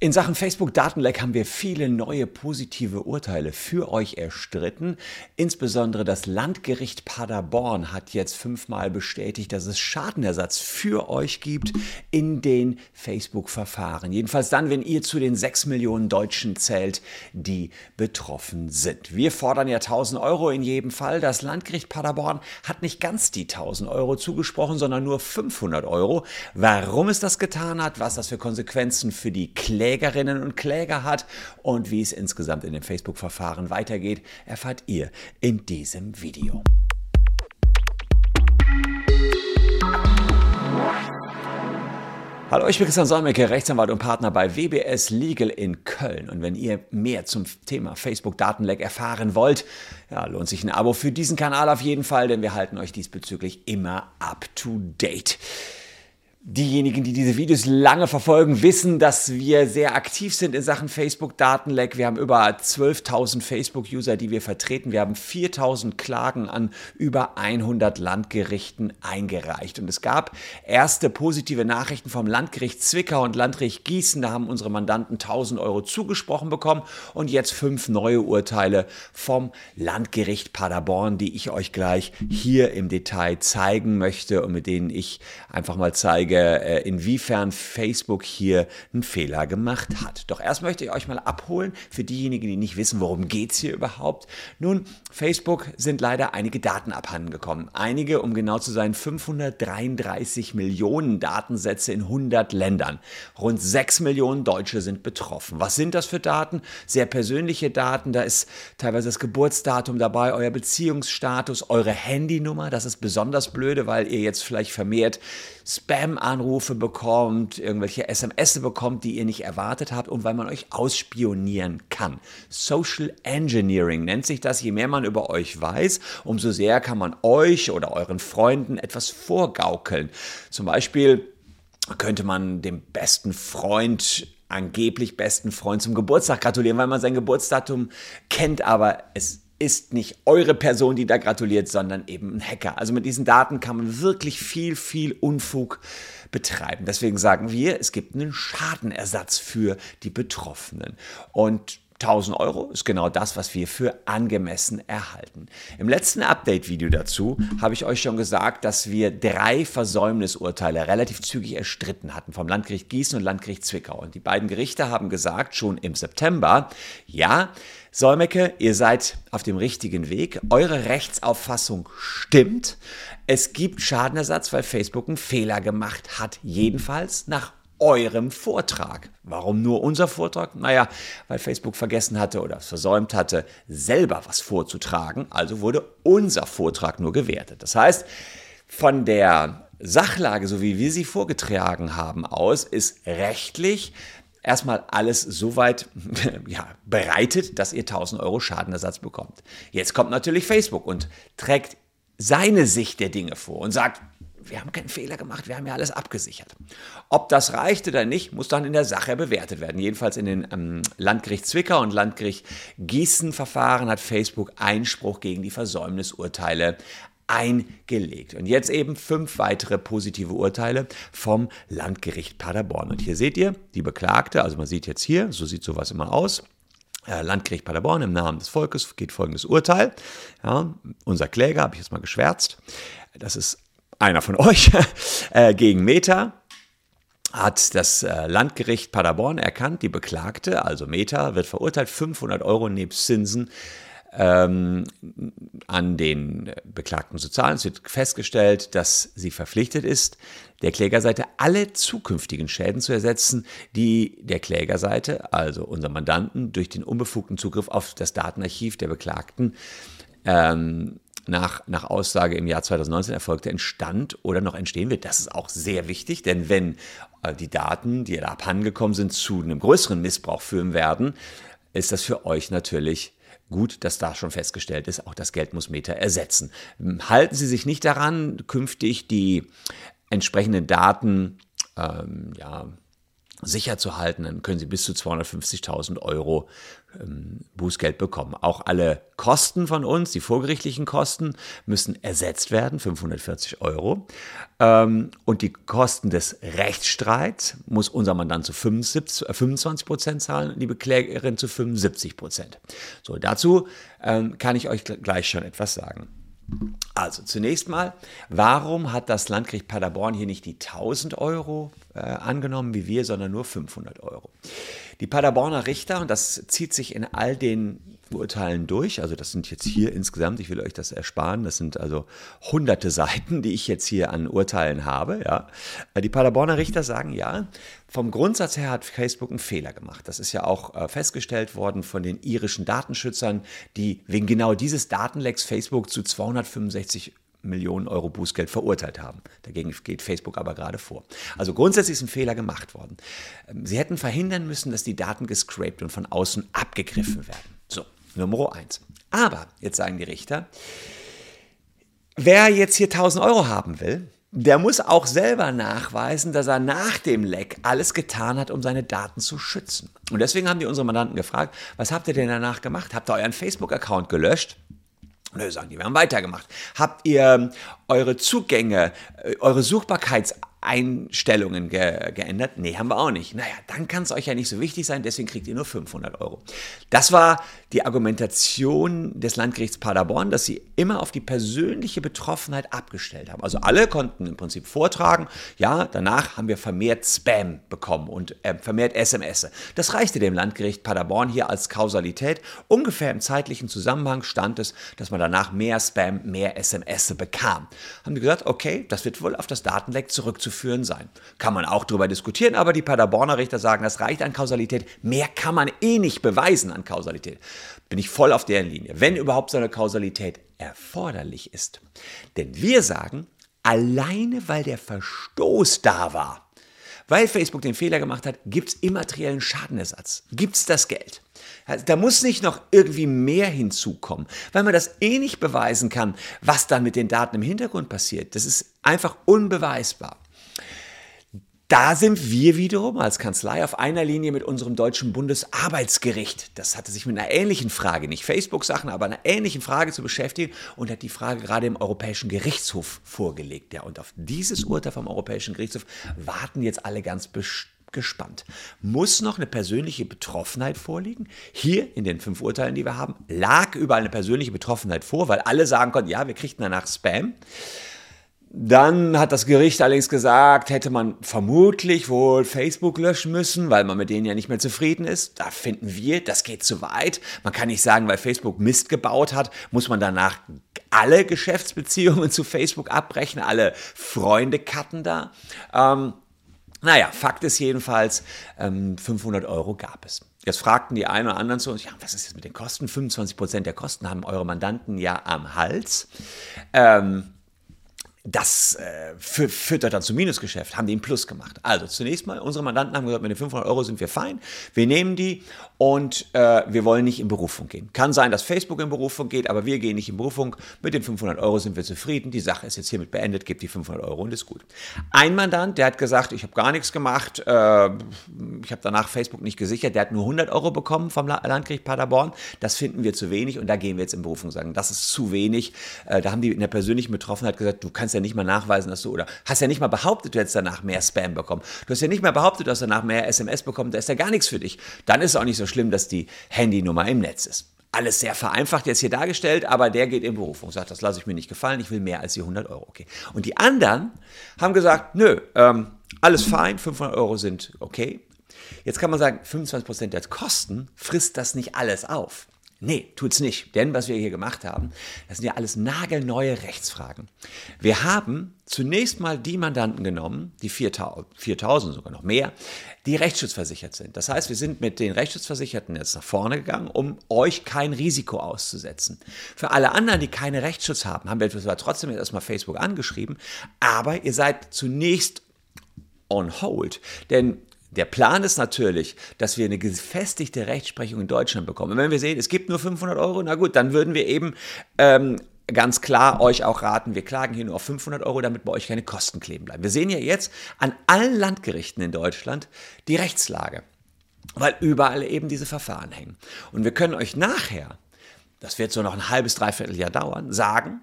In Sachen Facebook-Datenleck haben wir viele neue positive Urteile für euch erstritten. Insbesondere das Landgericht Paderborn hat jetzt fünfmal bestätigt, dass es Schadenersatz für euch gibt in den Facebook-Verfahren. Jedenfalls dann, wenn ihr zu den sechs Millionen Deutschen zählt, die betroffen sind. Wir fordern ja 1000 Euro in jedem Fall. Das Landgericht Paderborn hat nicht ganz die 1000 Euro zugesprochen, sondern nur 500 Euro. Warum es das getan hat, was das für Konsequenzen für die Klägerinnen und Kläger hat und wie es insgesamt in dem Facebook-Verfahren weitergeht, erfahrt ihr in diesem Video. Hallo, ich bin Christian Solmecke, Rechtsanwalt und Partner bei WBS Legal in Köln. Und wenn ihr mehr zum Thema Facebook-Datenleck erfahren wollt, ja, lohnt sich ein Abo für diesen Kanal auf jeden Fall, denn wir halten euch diesbezüglich immer up to date. Diejenigen, die diese Videos lange verfolgen, wissen, dass wir sehr aktiv sind in Sachen Facebook-Datenleck. Wir haben über 12.000 Facebook-User, die wir vertreten. Wir haben 4.000 Klagen an über 100 Landgerichten eingereicht. Und es gab erste positive Nachrichten vom Landgericht Zwickau und Landgericht Gießen. Da haben unsere Mandanten 1.000 Euro zugesprochen bekommen. Und jetzt fünf neue Urteile vom Landgericht Paderborn, die ich euch gleich hier im Detail zeigen möchte und mit denen ich einfach mal zeige, Frage, äh, inwiefern Facebook hier einen Fehler gemacht hat. Doch erst möchte ich euch mal abholen für diejenigen, die nicht wissen, worum geht es hier überhaupt. Nun, Facebook sind leider einige Daten abhanden gekommen. Einige, um genau zu sein, 533 Millionen Datensätze in 100 Ländern. Rund 6 Millionen Deutsche sind betroffen. Was sind das für Daten? Sehr persönliche Daten. Da ist teilweise das Geburtsdatum dabei, euer Beziehungsstatus, eure Handynummer. Das ist besonders blöde, weil ihr jetzt vielleicht vermehrt Spam-Anrufe bekommt, irgendwelche SMS bekommt, die ihr nicht erwartet habt und weil man euch ausspionieren kann. Social Engineering nennt sich das. Je mehr man über euch weiß, umso sehr kann man euch oder euren Freunden etwas vorgaukeln. Zum Beispiel könnte man dem besten Freund angeblich besten Freund zum Geburtstag gratulieren, weil man sein Geburtsdatum kennt, aber es ist nicht eure Person, die da gratuliert, sondern eben ein Hacker. Also mit diesen Daten kann man wirklich viel, viel Unfug betreiben. Deswegen sagen wir, es gibt einen Schadenersatz für die Betroffenen. Und 1000 Euro ist genau das, was wir für angemessen erhalten. Im letzten Update-Video dazu habe ich euch schon gesagt, dass wir drei Versäumnisurteile relativ zügig erstritten hatten vom Landgericht Gießen und Landgericht Zwickau. Und die beiden Gerichte haben gesagt, schon im September, ja, Solmecke, ihr seid auf dem richtigen Weg. Eure Rechtsauffassung stimmt. Es gibt Schadenersatz, weil Facebook einen Fehler gemacht hat. Jedenfalls nach eurem Vortrag. Warum nur unser Vortrag? Naja, weil Facebook vergessen hatte oder versäumt hatte, selber was vorzutragen. Also wurde unser Vortrag nur gewertet. Das heißt, von der Sachlage, so wie wir sie vorgetragen haben, aus, ist rechtlich erstmal alles so weit ja, bereitet, dass ihr 1000 Euro Schadenersatz bekommt. Jetzt kommt natürlich Facebook und trägt seine Sicht der Dinge vor und sagt, wir haben keinen Fehler gemacht, wir haben ja alles abgesichert. Ob das reicht oder nicht, muss dann in der Sache bewertet werden. Jedenfalls in den ähm, Landgericht Zwickau und Landgericht Gießen Verfahren hat Facebook Einspruch gegen die Versäumnisurteile eingelegt. Und jetzt eben fünf weitere positive Urteile vom Landgericht Paderborn. Und hier seht ihr die Beklagte, also man sieht jetzt hier, so sieht sowas immer aus. Äh, Landgericht Paderborn im Namen des Volkes geht folgendes Urteil. Ja, unser Kläger, habe ich jetzt mal geschwärzt, das ist einer von euch, äh, gegen Meta hat das äh, Landgericht Paderborn erkannt, die Beklagte, also Meta, wird verurteilt, 500 Euro nebst Zinsen ähm, an den Beklagten zu zahlen. Es wird festgestellt, dass sie verpflichtet ist, der Klägerseite alle zukünftigen Schäden zu ersetzen, die der Klägerseite, also unser Mandanten, durch den unbefugten Zugriff auf das Datenarchiv der Beklagten ähm, nach, nach Aussage im Jahr 2019 erfolgte, entstand oder noch entstehen wird. Das ist auch sehr wichtig, denn wenn äh, die Daten, die da abhandengekommen sind, zu einem größeren Missbrauch führen werden, ist das für euch natürlich Gut, dass da schon festgestellt ist, auch das Geld muss Meta ersetzen. Halten Sie sich nicht daran, künftig die entsprechenden Daten ähm, ja, sicher zu halten, dann können Sie bis zu 250.000 Euro ähm, Bußgeld bekommen. Auch alle Kosten von uns, die vorgerichtlichen Kosten, müssen ersetzt werden, 540 Euro. Ähm, und die Kosten des Rechtsstreits muss unser Mandant zu 75, äh, 25 Prozent zahlen, die Beklägerin zu 75 Prozent. So, dazu ähm, kann ich euch gleich schon etwas sagen. Also zunächst mal, warum hat das Landgericht Paderborn hier nicht die 1000 Euro äh, angenommen wie wir, sondern nur 500 Euro? Die Paderborner Richter, und das zieht sich in all den Urteilen durch, also das sind jetzt hier insgesamt, ich will euch das ersparen, das sind also hunderte Seiten, die ich jetzt hier an Urteilen habe. Ja. Die Paderborner Richter sagen ja, vom Grundsatz her hat Facebook einen Fehler gemacht. Das ist ja auch äh, festgestellt worden von den irischen Datenschützern, die wegen genau dieses Datenlecks Facebook zu 265 Millionen Euro Bußgeld verurteilt haben. Dagegen geht Facebook aber gerade vor. Also grundsätzlich ist ein Fehler gemacht worden. Ähm, sie hätten verhindern müssen, dass die Daten gescraped und von außen abgegriffen werden. So, Nummer eins. Aber, jetzt sagen die Richter, wer jetzt hier 1000 Euro haben will, der muss auch selber nachweisen, dass er nach dem Leck alles getan hat, um seine Daten zu schützen. Und deswegen haben die unsere Mandanten gefragt, was habt ihr denn danach gemacht? Habt ihr euren Facebook-Account gelöscht? Nö, sagen die, wir haben weitergemacht. Habt ihr eure Zugänge, äh, eure Suchbarkeits Einstellungen ge geändert? Nee, haben wir auch nicht. Naja, dann kann es euch ja nicht so wichtig sein, deswegen kriegt ihr nur 500 Euro. Das war die Argumentation des Landgerichts Paderborn, dass sie immer auf die persönliche Betroffenheit abgestellt haben. Also alle konnten im Prinzip vortragen, ja, danach haben wir vermehrt Spam bekommen und äh, vermehrt SMS. Das reichte dem Landgericht Paderborn hier als Kausalität. Ungefähr im zeitlichen Zusammenhang stand es, dass man danach mehr Spam, mehr SMS bekam. Haben die gesagt, okay, das wird wohl auf das Datenleck zurückzuführen führen sein. Kann man auch darüber diskutieren, aber die Paderborner Richter sagen, das reicht an Kausalität. Mehr kann man eh nicht beweisen an Kausalität. Bin ich voll auf deren Linie, wenn überhaupt so eine Kausalität erforderlich ist. Denn wir sagen, alleine weil der Verstoß da war, weil Facebook den Fehler gemacht hat, gibt es immateriellen Schadenersatz, gibt es das Geld. Da muss nicht noch irgendwie mehr hinzukommen, weil man das eh nicht beweisen kann, was dann mit den Daten im Hintergrund passiert. Das ist einfach unbeweisbar. Da sind wir wiederum als Kanzlei auf einer Linie mit unserem deutschen Bundesarbeitsgericht. Das hatte sich mit einer ähnlichen Frage, nicht Facebook-Sachen, aber einer ähnlichen Frage zu beschäftigen und hat die Frage gerade im Europäischen Gerichtshof vorgelegt. Ja, und auf dieses Urteil vom Europäischen Gerichtshof warten jetzt alle ganz gespannt. Muss noch eine persönliche Betroffenheit vorliegen? Hier in den fünf Urteilen, die wir haben, lag überall eine persönliche Betroffenheit vor, weil alle sagen konnten, ja, wir kriegten danach Spam. Dann hat das Gericht allerdings gesagt, hätte man vermutlich wohl Facebook löschen müssen, weil man mit denen ja nicht mehr zufrieden ist. Da finden wir, das geht zu weit. Man kann nicht sagen, weil Facebook Mist gebaut hat, muss man danach alle Geschäftsbeziehungen zu Facebook abbrechen, alle Freunde cutten da. Ähm, naja, Fakt ist jedenfalls, ähm, 500 Euro gab es. Jetzt fragten die einen oder anderen zu uns, ja, was ist jetzt mit den Kosten? 25 Prozent der Kosten haben eure Mandanten ja am Hals. Ähm, das äh, führt dann zu Minusgeschäft, haben die einen Plus gemacht. Also zunächst mal, unsere Mandanten haben gesagt, mit den 500 Euro sind wir fein, wir nehmen die und äh, wir wollen nicht in Berufung gehen. Kann sein, dass Facebook in Berufung geht, aber wir gehen nicht in Berufung. Mit den 500 Euro sind wir zufrieden, die Sache ist jetzt hiermit beendet, gibt die 500 Euro und ist gut. Ein Mandant, der hat gesagt, ich habe gar nichts gemacht, äh, ich habe danach Facebook nicht gesichert, der hat nur 100 Euro bekommen vom Landgericht Paderborn, das finden wir zu wenig und da gehen wir jetzt in Berufung sagen, das ist zu wenig. Äh, da haben die in der persönlichen Betroffenheit gesagt, du kannst kannst ja nicht mal nachweisen, dass du, oder hast ja nicht mal behauptet, du hättest danach mehr Spam bekommen. Du hast ja nicht mal behauptet, du hast danach mehr SMS bekommen, da ist ja gar nichts für dich. Dann ist es auch nicht so schlimm, dass die Handynummer im Netz ist. Alles sehr vereinfacht jetzt hier dargestellt, aber der geht in Berufung, sagt, das lasse ich mir nicht gefallen, ich will mehr als die 100 Euro. Okay. Und die anderen haben gesagt, nö, ähm, alles fein, 500 Euro sind okay. Jetzt kann man sagen, 25% der Kosten frisst das nicht alles auf. Nee, tut's nicht. Denn was wir hier gemacht haben, das sind ja alles nagelneue Rechtsfragen. Wir haben zunächst mal die Mandanten genommen, die 4000, sogar noch mehr, die rechtsschutzversichert sind. Das heißt, wir sind mit den Rechtsschutzversicherten jetzt nach vorne gegangen, um euch kein Risiko auszusetzen. Für alle anderen, die keinen Rechtsschutz haben, haben wir zwar trotzdem jetzt erstmal Facebook angeschrieben, aber ihr seid zunächst on hold. Denn der Plan ist natürlich, dass wir eine gefestigte Rechtsprechung in Deutschland bekommen. Und wenn wir sehen, es gibt nur 500 Euro, na gut, dann würden wir eben ähm, ganz klar euch auch raten, wir klagen hier nur auf 500 Euro, damit bei euch keine Kosten kleben bleiben. Wir sehen ja jetzt an allen Landgerichten in Deutschland die Rechtslage, weil überall eben diese Verfahren hängen. Und wir können euch nachher, das wird so noch ein halbes, dreiviertel Jahr dauern, sagen,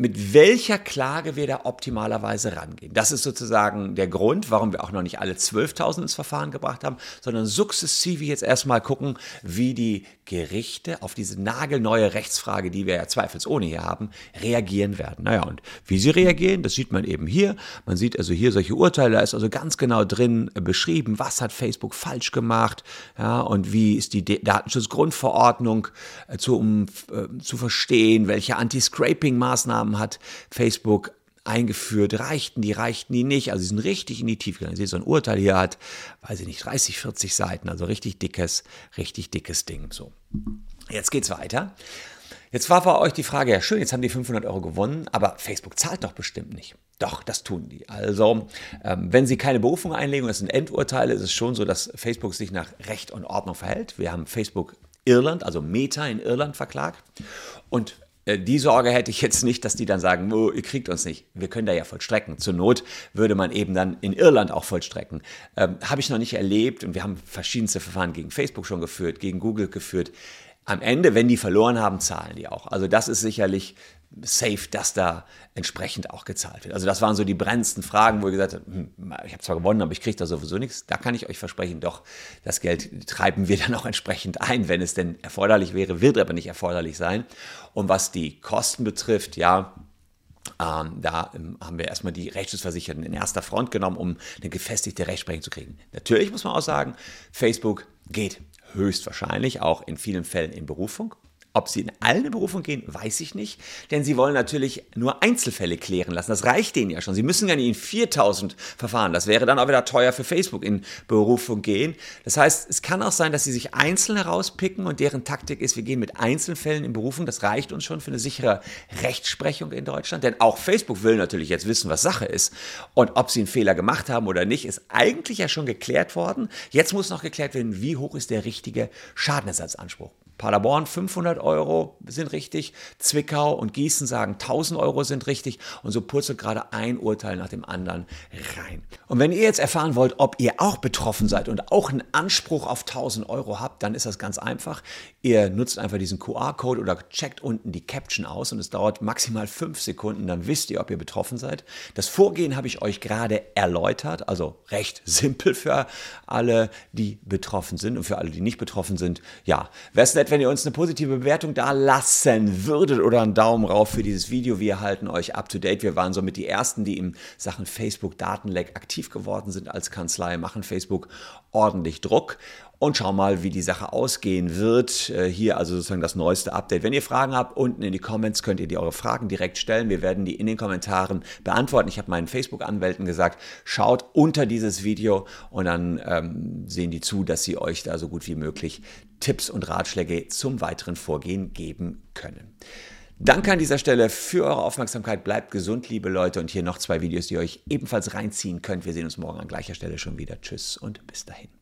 mit welcher Klage wir da optimalerweise rangehen. Das ist sozusagen der Grund, warum wir auch noch nicht alle 12.000 ins Verfahren gebracht haben, sondern sukzessive jetzt erstmal gucken, wie die Gerichte auf diese nagelneue Rechtsfrage, die wir ja zweifelsohne hier haben, reagieren werden. Naja, und wie sie reagieren, das sieht man eben hier. Man sieht also hier solche Urteile, da ist also ganz genau drin beschrieben, was hat Facebook falsch gemacht, ja, und wie ist die Datenschutzgrundverordnung äh, zu, um äh, zu verstehen, welche Anti-Scraping-Maßnahmen hat Facebook eingeführt, reichten die, reichten die nicht. Also sie sind richtig in die Tiefe gegangen. Sie so ein Urteil hier hat, weiß ich nicht, 30, 40 Seiten, also richtig dickes, richtig dickes Ding. So. Jetzt geht's weiter. Jetzt war bei euch die Frage, ja schön, jetzt haben die 500 Euro gewonnen, aber Facebook zahlt doch bestimmt nicht. Doch, das tun die. Also, ähm, wenn sie keine Berufung einlegen, das sind Endurteile, ist es schon so, dass Facebook sich nach Recht und Ordnung verhält. Wir haben Facebook Irland, also Meta in Irland verklagt. Und die Sorge hätte ich jetzt nicht, dass die dann sagen, oh, ihr kriegt uns nicht. Wir können da ja vollstrecken. Zur Not würde man eben dann in Irland auch vollstrecken. Ähm, Habe ich noch nicht erlebt und wir haben verschiedenste Verfahren gegen Facebook schon geführt, gegen Google geführt. Am Ende, wenn die verloren haben, zahlen die auch. Also das ist sicherlich safe, dass da entsprechend auch gezahlt wird. Also das waren so die brennendsten Fragen, wo ihr gesagt habt, hm, ich habe zwar gewonnen, aber ich kriege da sowieso nichts. Da kann ich euch versprechen, doch, das Geld treiben wir dann auch entsprechend ein, wenn es denn erforderlich wäre, wird aber nicht erforderlich sein. Und was die Kosten betrifft, ja, ähm, da ähm, haben wir erstmal die Rechtsschutzversicherten in erster Front genommen, um eine gefestigte Rechtsprechung zu kriegen. Natürlich muss man auch sagen, Facebook geht höchstwahrscheinlich auch in vielen Fällen in Berufung. Ob sie in allen Berufung gehen, weiß ich nicht, denn sie wollen natürlich nur Einzelfälle klären lassen. Das reicht denen ja schon. Sie müssen ja nicht in 4000 Verfahren. Das wäre dann auch wieder teuer für Facebook in Berufung gehen. Das heißt, es kann auch sein, dass sie sich einzeln herauspicken und deren Taktik ist, wir gehen mit Einzelfällen in Berufung. Das reicht uns schon für eine sichere Rechtsprechung in Deutschland, denn auch Facebook will natürlich jetzt wissen, was Sache ist. Und ob sie einen Fehler gemacht haben oder nicht, ist eigentlich ja schon geklärt worden. Jetzt muss noch geklärt werden, wie hoch ist der richtige Schadenersatzanspruch. Paderborn 500 Euro sind richtig, Zwickau und Gießen sagen 1000 Euro sind richtig und so purzelt gerade ein Urteil nach dem anderen rein. Und wenn ihr jetzt erfahren wollt, ob ihr auch betroffen seid und auch einen Anspruch auf 1000 Euro habt, dann ist das ganz einfach. Ihr nutzt einfach diesen QR-Code oder checkt unten die Caption aus und es dauert maximal fünf Sekunden, dann wisst ihr, ob ihr betroffen seid. Das Vorgehen habe ich euch gerade erläutert, also recht simpel für alle, die betroffen sind und für alle, die nicht betroffen sind. Ja, wäre es nett, wenn ihr uns eine positive Bewertung da lassen würdet oder einen Daumen rauf für dieses Video. Wir halten euch up to date. Wir waren somit die ersten, die in Sachen Facebook Datenleck aktiv geworden sind als Kanzlei, machen Facebook ordentlich Druck und schau mal, wie die Sache ausgehen wird. Äh, hier also sozusagen das neueste Update. Wenn ihr Fragen habt, unten in die Comments könnt ihr die eure Fragen direkt stellen. Wir werden die in den Kommentaren beantworten. Ich habe meinen Facebook-Anwälten gesagt, schaut unter dieses Video und dann ähm, sehen die zu, dass sie euch da so gut wie möglich Tipps und Ratschläge zum weiteren Vorgehen geben können. Danke an dieser Stelle für eure Aufmerksamkeit. Bleibt gesund, liebe Leute. Und hier noch zwei Videos, die ihr euch ebenfalls reinziehen könnt. Wir sehen uns morgen an gleicher Stelle schon wieder. Tschüss und bis dahin.